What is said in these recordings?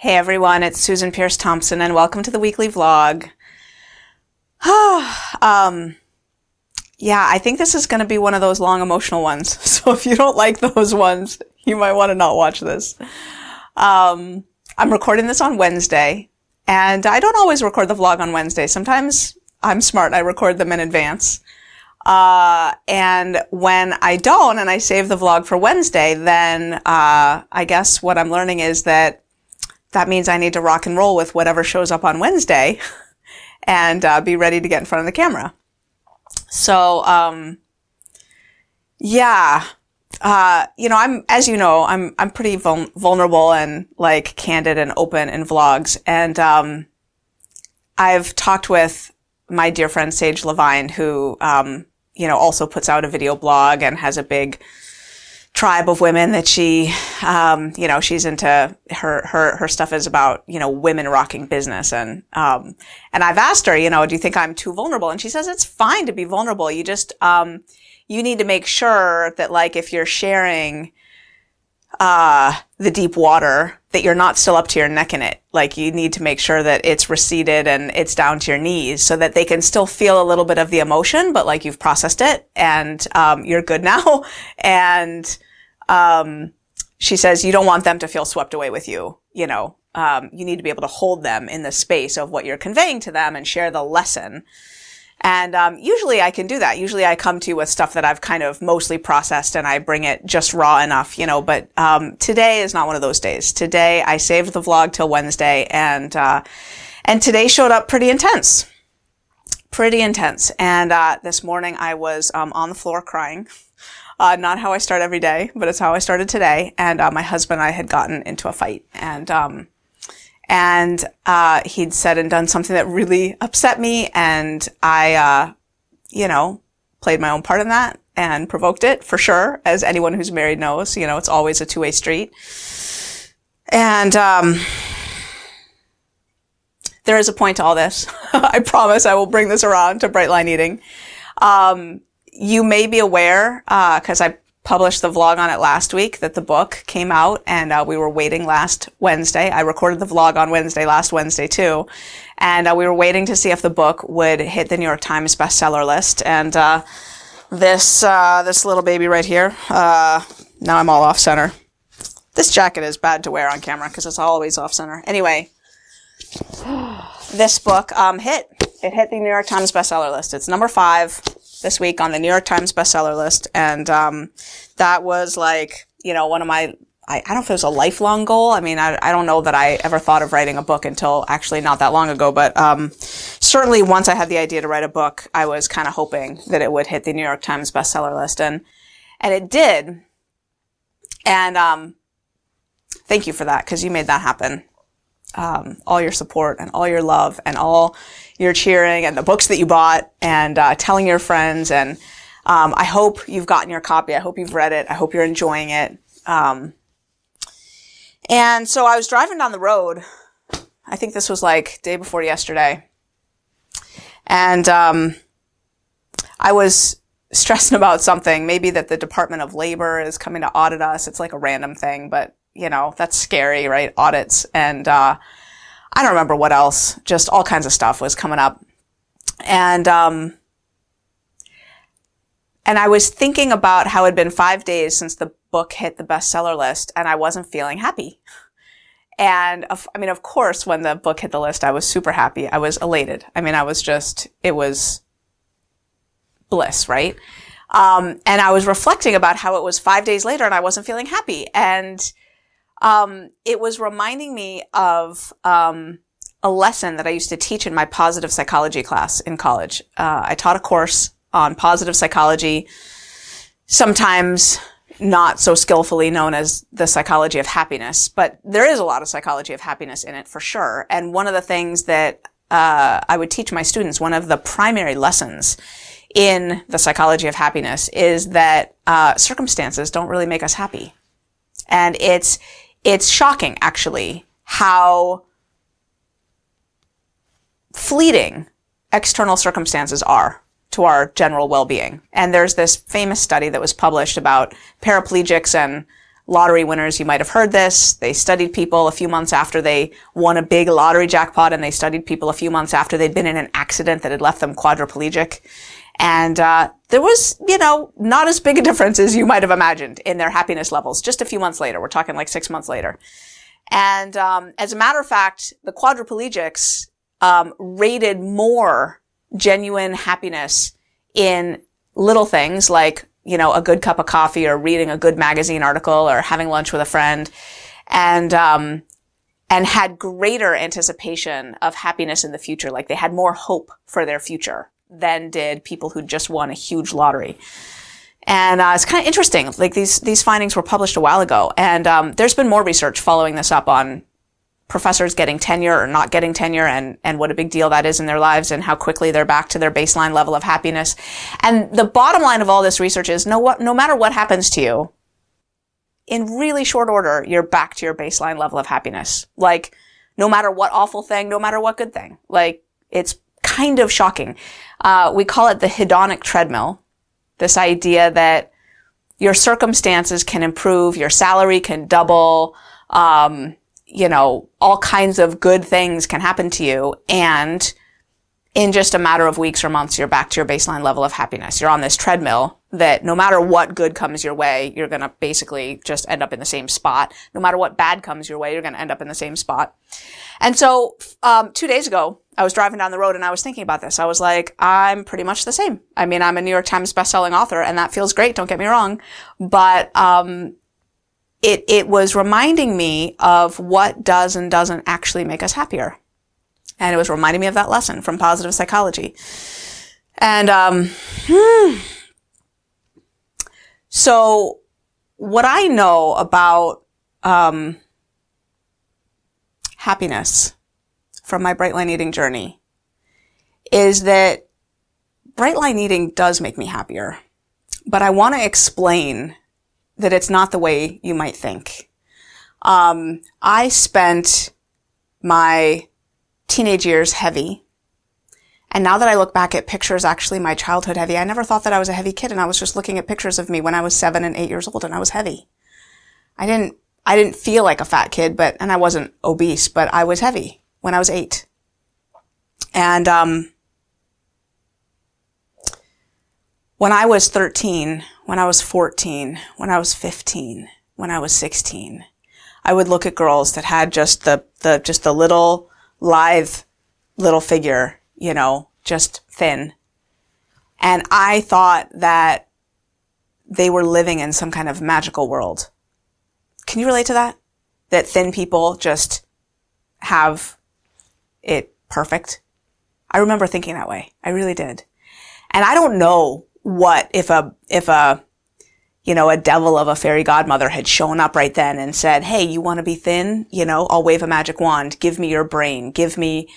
Hey everyone, it's Susan Peirce Thompson and welcome to the weekly vlog. um, yeah, I think this is going to be one of those long emotional ones. So if you don't like those ones, you might want to not watch this. Um, I'm recording this on Wednesday and I don't always record the vlog on Wednesday. Sometimes I'm smart. I record them in advance. Uh, and when I don't and I save the vlog for Wednesday, then, uh, I guess what I'm learning is that that means I need to rock and roll with whatever shows up on Wednesday and uh, be ready to get in front of the camera. So, um, yeah, uh, you know, I'm, as you know, I'm, I'm pretty vul- vulnerable and like candid and open in vlogs. And, um, I've talked with my dear friend Sage Lavine, who, um, you know, also puts out a video blog and has a big, tribe of women that she, um, you know, she's into her, her, her stuff is about, you know, women rocking business. And, um, and I've asked her, you know, do you think I'm too vulnerable? And she says it's fine to be vulnerable. You just, um, you need to make sure that like if you're sharing, uh, the deep water, that you're not still up to your neck in it. Like you need to make sure that it's receded and it's down to your knees so that they can still feel a little bit of the emotion, but like you've processed it and, um, you're good now. And, um, she says you don't want them to feel swept away with you. You know, um, you need to be able to hold them in the space of what you're conveying to them and share the lesson. And um, usually I can do that. Usually I come to you with stuff that I've kind of mostly processed and I bring it just raw enough, you know. But um, today is not one of those days. Today I saved the vlog till Wednesday, and uh, and today showed up pretty intense, pretty intense. And uh, this morning I was um, on the floor crying. Uh, not how I start every day, but it's how I started today. And uh, my husband and I had gotten into a fight, and um, and uh, he'd said and done something that really upset me, and I, uh, you know, played my own part in that and provoked it for sure. As anyone who's married knows, you know, it's always a two way street. And um, there is a point to all this. I promise I will bring this around to bright line eating. Um, you may be aware, because uh, I published the vlog on it last week, that the book came out and uh, we were waiting last Wednesday. I recorded the vlog on Wednesday, last Wednesday too. And uh, we were waiting to see if the book would hit the New York Times bestseller list. And uh, this, uh, this little baby right here, uh, now I'm all off center. This jacket is bad to wear on camera because it's always off center. Anyway, this book um, hit. It hit the New York Times bestseller list. It's number five this week on the New York Times bestseller list. And, um, that was like, you know, one of my, I, I don't know if it was a lifelong goal. I mean, I, I don't know that I ever thought of writing a book until actually not that long ago, but, um, certainly once I had the idea to write a book, I was kind of hoping that it would hit the New York Times bestseller list. And, and it did. And, um, thank you for that because you made that happen. Um, all your support and all your love and all your cheering and the books that you bought and uh, telling your friends. And um, I hope you've gotten your copy. I hope you've read it. I hope you're enjoying it. Um, and so I was driving down the road. I think this was like day before yesterday, and um, I was stressing about something. Maybe that the Department of Labor is coming to audit us. It's like a random thing, but you know that's scary, right? Audits and. Uh, I don't remember what else, just all kinds of stuff was coming up. And, um, and I was thinking about how it had been five days since the book hit the bestseller list and I wasn't feeling happy. And I mean, of course, when the book hit the list, I was super happy. I was elated. I mean, I was just, it was bliss, right? Um, and I was reflecting about how it was five days later and I wasn't feeling happy. And, um, it was reminding me of um, a lesson that I used to teach in my positive psychology class in college. Uh, I taught a course on positive psychology, sometimes not so skillfully known as the psychology of happiness, but there is a lot of psychology of happiness in it for sure. And one of the things that uh, I would teach my students, one of the primary lessons in the psychology of happiness is that uh, circumstances don't really make us happy. And it's it's shocking actually how fleeting external circumstances are to our general well-being. And there's this famous study that was published about paraplegics and lottery winners. You might have heard this. They studied people a few months after they won a big lottery jackpot and they studied people a few months after they'd been in an accident that had left them quadriplegic. And, uh, there was, you know, not as big a difference as you might have imagined in their happiness levels just a few months later. We're talking like six months later. And, um, as a matter of fact, the quadriplegics, um, rated more genuine happiness in little things like, you know, a good cup of coffee or reading a good magazine article or having lunch with a friend and, um, and had greater anticipation of happiness in the future. Like they had more hope for their future than did people who just won a huge lottery. And uh, it's kind of interesting. Like these these findings were published a while ago, and um, there's been more research following this up on professors getting tenure or not getting tenure and, and what a big deal that is in their lives and how quickly they're back to their baseline level of happiness. And the bottom line of all this research is no, what, no matter what happens to you, in really short order, you're back to your baseline level of happiness. Like, no matter what awful thing, no matter what good thing. Like, it's kind of shocking. Uh, we call it the hedonic treadmill. This idea that your circumstances can improve, your salary can double, um, you know, all kinds of good things can happen to you. And in just a matter of weeks or months, you're back to your baseline level of happiness. You're on this treadmill that no matter what good comes your way, you're going to basically just end up in the same spot. No matter what bad comes your way, you're going to end up in the same spot. And so, um, two days ago, I was driving down the road and I was thinking about this. I was like, I'm pretty much the same. I mean, I'm a New York Times bestselling author and that feels great. Don't get me wrong. But, um, it, it was reminding me of what does and doesn't actually make us happier. And it was reminding me of that lesson from positive psychology. And, um, hmm. so what I know about, um, happiness from my bright line eating journey is that bright line eating does make me happier. But I want to explain that it's not the way you might think. Um, I spent my teenage years heavy. And now that I look back at pictures, actually my childhood heavy, I never thought that I was a heavy kid and I was just looking at pictures of me when I was seven and eight years old and I was heavy. I didn't, I didn't feel like a fat kid, but, and I wasn't obese, but I was heavy when I was eight. And, um, when I was 13, when I was 14, when I was 15, when I was 16, I would look at girls that had just the, the, just the little lithe little figure, you know, just thin. And I thought that they were living in some kind of magical world. Can you relate to that? That thin people just have it perfect? I remember thinking that way. I really did. And I don't know what if a, if a, you know, a devil of a fairy godmother had shown up right then and said, Hey, you want to be thin? You know, I'll wave a magic wand. Give me your brain. Give me,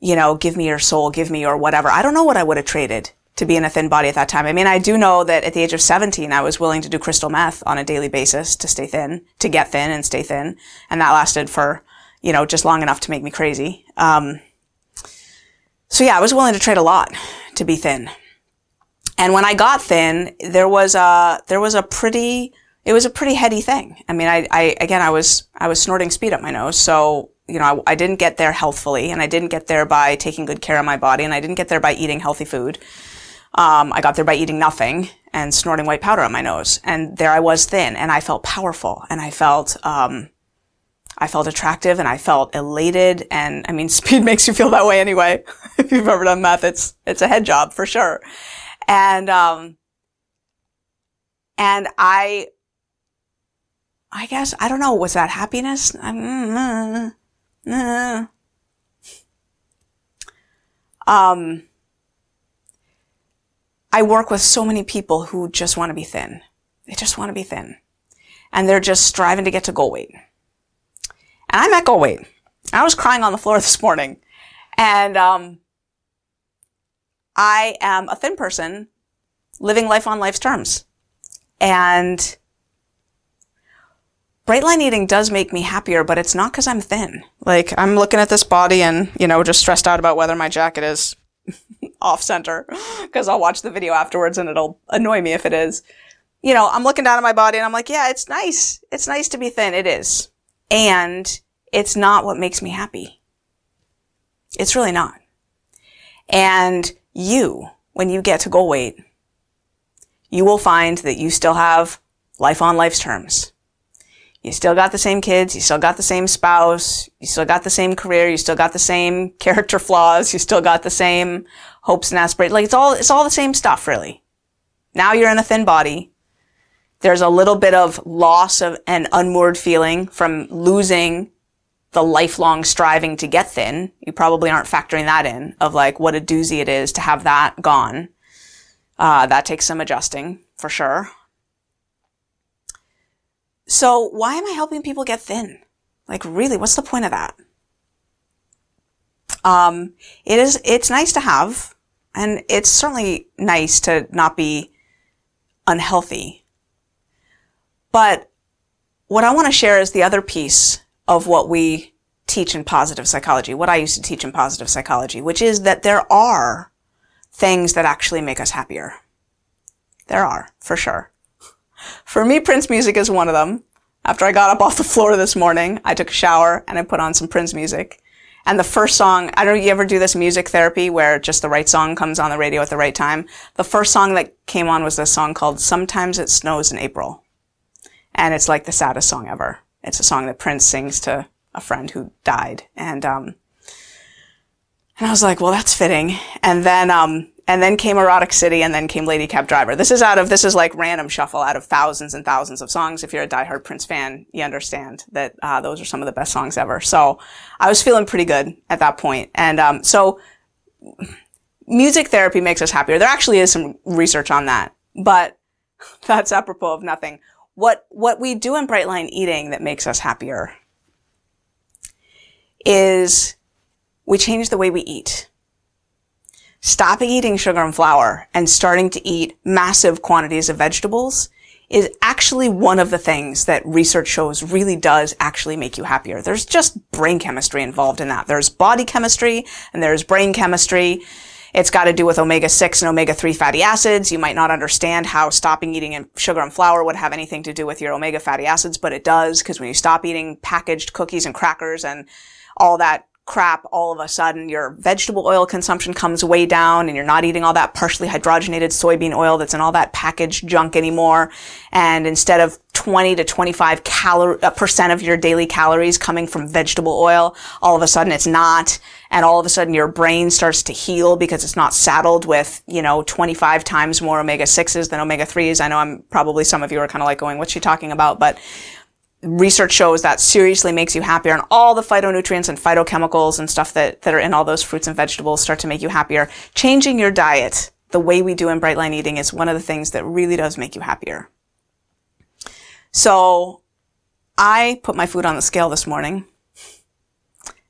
you know, give me your soul. Give me your whatever. I don't know what I would have traded to be in a thin body at that time. I mean, I do know that at the age of 17, I was willing to do crystal meth on a daily basis to stay thin, to get thin and stay thin. And that lasted for, you know, just long enough to make me crazy. Um, so yeah, I was willing to trade a lot to be thin. And when I got thin, there was a, there was a pretty, it was a pretty heady thing. I mean, I, I, again, I was, I was snorting speed up my nose. So, you know, I, I didn't get there healthfully and I didn't get there by taking good care of my body and I didn't get there by eating healthy food. Um, I got there by eating nothing and snorting white powder on my nose. And there I was thin and I felt powerful and I felt, um, I felt attractive and I felt elated. And I mean, speed makes you feel that way anyway. if you've ever done meth, it's, it's a head job for sure. And, um, and I, I guess, I don't know, was that happiness? Um, I work with so many people who just want to be thin. They just want to be thin. And they're just striving to get to goal weight. And I'm at goal weight. I was crying on the floor this morning. And, um, I am a thin person living life on life's terms. And bright line eating does make me happier, but it's not because I'm thin. Like, I'm looking at this body and, you know, just stressed out about whether my jacket is off center because I'll watch the video afterwards and it'll annoy me if it is. you know, I'm looking down at my body and I'm like, yeah, it's nice. It's nice to be thin. It is. And it's not what makes me happy. It's really not. And you, when you get to goal weight, you will find that you still have life on life's terms. You still got the same kids, you still got the same spouse, you still got the same career, you still got the same character flaws, you still got the same hopes and aspirations. Like it's all, it's all the same stuff, really. Now you're in a thin body. There's a little bit of loss of an unmoored feeling from losing the lifelong striving to get thin. You probably aren't factoring that in of like what a doozy it is to have that gone. Uh, that takes some adjusting for sure. So why am I helping people get thin? Like really, what's the point of that? Um, it is, it's nice to have, and it's certainly nice to not be unhealthy. But what I want to share is the other piece of what we teach in positive psychology, what I used to teach in positive psychology, which is that there are things that actually make us happier. There are, for sure. For me, Prince music is one of them. After I got up off the floor this morning, I took a shower and I put on some Prince music. And the first song, I don't know, you ever do this music therapy where just the right song comes on the radio at the right time? The first song that came on was this song called Sometimes It Snows in April. And it's like the saddest song ever. It's a song that Prince sings to a friend who died. And, um, and I was like, well, that's fitting. And then, um, and then came Erotic City and then came Lady Cab Driver. This is out of, this is like random shuffle out of thousands and thousands of songs. If you're a diehard Prince fan, you understand that, uh, those are some of the best songs ever. So I was feeling pretty good at that point. And, um, so music therapy makes us happier. There actually is some research on that, but that's apropos of nothing. What, what we do in Bright Line Eating that makes us happier is we change the way we eat. Stopping eating sugar and flour and starting to eat massive quantities of vegetables is actually one of the things that research shows really does actually make you happier. There's just brain chemistry involved in that. There's body chemistry and there's brain chemistry. It's got to do with omega-6 and omega-3 fatty acids. You might not understand how stopping eating sugar and flour would have anything to do with your omega fatty acids, but it does because when you stop eating packaged cookies and crackers and all that crap, all of a sudden your vegetable oil consumption comes way down and you're not eating all that partially hydrogenated soybean oil that's in all that packaged junk anymore. And instead of 20 to 25 calorie, uh, percent of your daily calories coming from vegetable oil, all of a sudden it's not. And all of a sudden your brain starts to heal because it's not saddled with, you know, 25 times more omega-6s than omega-3s. I know I'm probably some of you are kind of like going, what's she talking about? But research shows that seriously makes you happier and all the phytonutrients and phytochemicals and stuff that, that are in all those fruits and vegetables start to make you happier. Changing your diet the way we do in Bright Line Eating is one of the things that really does make you happier. So I put my food on the scale this morning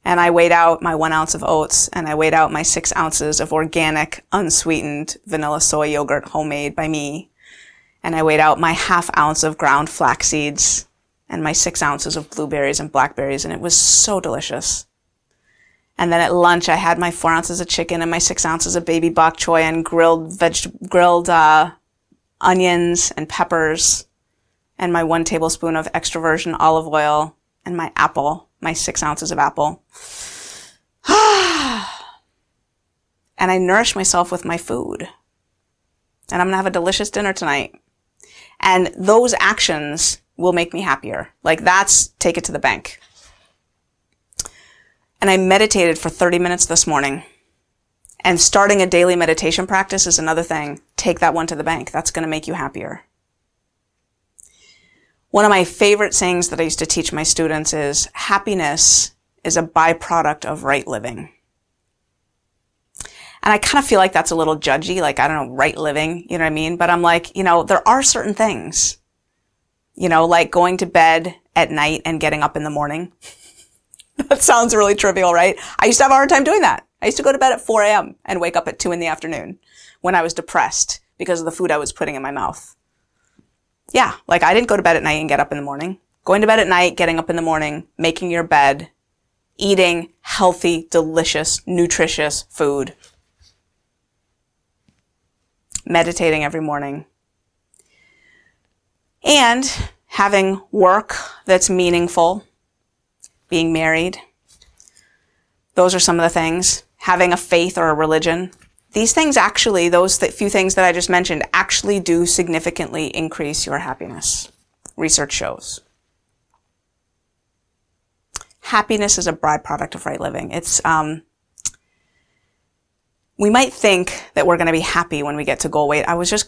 and I weighed out my one ounce of oats and I weighed out my six ounces of organic, unsweetened vanilla soy yogurt homemade by me. And I weighed out my half ounce of ground flax seeds and my six ounces of blueberries and blackberries, and it was so delicious. And then at lunch, I had my four ounces of chicken and my six ounces of baby bok choy and grilled veg- grilled uh, onions and peppers, and my one tablespoon of extra virgin olive oil and my apple, my six ounces of apple. and I nourished myself with my food. And I'm gonna have a delicious dinner tonight. And those actions will make me happier. Like that's take it to the bank. And I meditated for 30 minutes this morning. And starting a daily meditation practice is another thing. Take that one to the bank. That's going to make you happier. One of my favorite sayings that I used to teach my students is happiness is a byproduct of right living. And I kind of feel like that's a little judgy, like, I don't know, right living, you know what I mean? But I'm like, you know, there are certain things you know, like going to bed at night and getting up in the morning. that sounds really trivial, right? I used to have a hard time doing that. I used to go to bed at 4 a.m. and wake up at 2 in the afternoon when I was depressed because of the food I was putting in my mouth. Yeah, like I didn't go to bed at night and get up in the morning. Going to bed at night, getting up in the morning, making your bed, eating healthy, delicious, nutritious food, meditating every morning, And having work that's meaningful, being married. Those are some of the things. Having a faith or a religion. These things actually, those th- few things that I just mentioned, actually do significantly increase your happiness. Research shows. Happiness is a byproduct of right living. It's, um, we might think that we're going to be happy when we get to goal weight. I was just